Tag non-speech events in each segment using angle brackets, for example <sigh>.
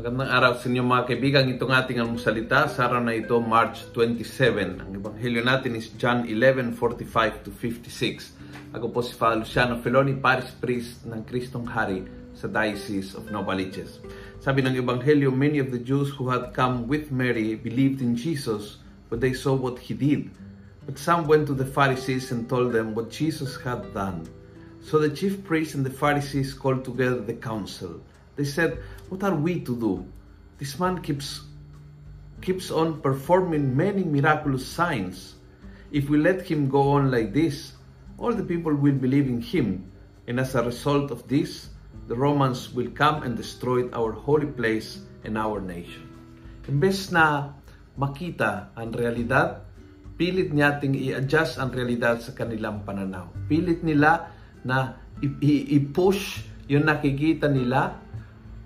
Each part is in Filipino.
Magandang araw sa inyo mga kaibigan. Itong ating almusalita sa araw na ito, March 27. Ang ebanghelyo natin is John 11:45 to 56. Ako po si Father Luciano Feloni, Paris Priest ng Kristong Hari sa Diocese of Novaliches. Sabi ng ebanghelyo, many of the Jews who had come with Mary believed in Jesus when they saw what he did. But some went to the Pharisees and told them what Jesus had done. So the chief priests and the Pharisees called together the council. They said, What are we to do? This man keeps, keeps on performing many miraculous signs. If we let him go on like this, all the people will believe in him. And as a result of this, the Romans will come and destroy our holy place and our nation. Imbes na makita ang realidad, pilit niyating i-adjust ang realidad sa kanilang pananaw. Pilit nila na i-push yung nakikita nila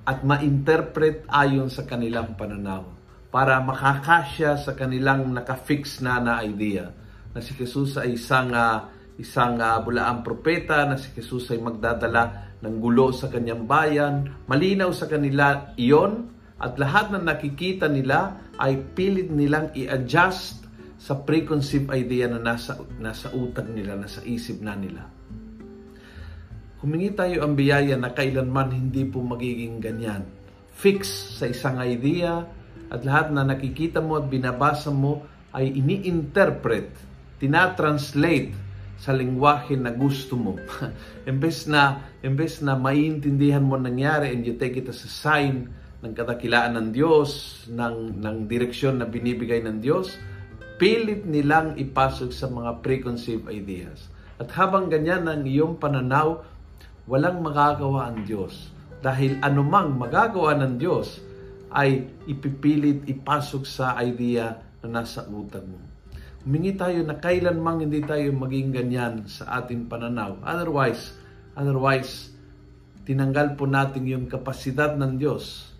at ma-interpret ayon sa kanilang pananaw para makakasya sa kanilang nakafix na na idea na si Jesus ay isang uh, isang uh, bulaang propeta na si Jesus ay magdadala ng gulo sa kanyang bayan. Malinaw sa kanila iyon at lahat ng nakikita nila ay pilit nilang i-adjust sa preconceived idea na nasa nasa utak nila nasa isip na nila Humingi tayo ang biyaya na kailanman hindi po magiging ganyan. Fix sa isang idea at lahat na nakikita mo at binabasa mo ay ini-interpret, tinatranslate sa lingwahe na gusto mo. <laughs> embes na embes na maiintindihan mo nangyari and you take it as a sign ng kadakilaan ng Diyos, ng, ng direksyon na binibigay ng Diyos, pilit nilang ipasok sa mga preconceived ideas. At habang ganyan ang iyong pananaw, walang magagawa ang Diyos. Dahil anumang magagawa ng Diyos ay ipipilit ipasok sa idea na nasa utak mo. Humingi tayo na kailanmang hindi tayo maging ganyan sa ating pananaw. Otherwise, otherwise, tinanggal po natin yung kapasidad ng Diyos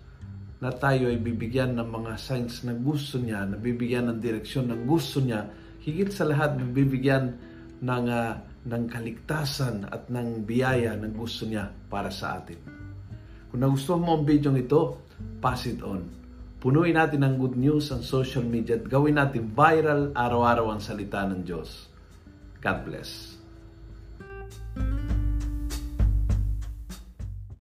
na tayo ay bibigyan ng mga signs na gusto niya, na bibigyan ng direksyon ng gusto niya, higit sa lahat, bibigyan ng uh, ng kaligtasan at ng biyaya na gusto niya para sa atin. Kung nagustuhan mo ang video ito, pass it on. Punuin natin ng good news ang social media at gawin natin viral araw-araw ang salita ng Diyos. God bless.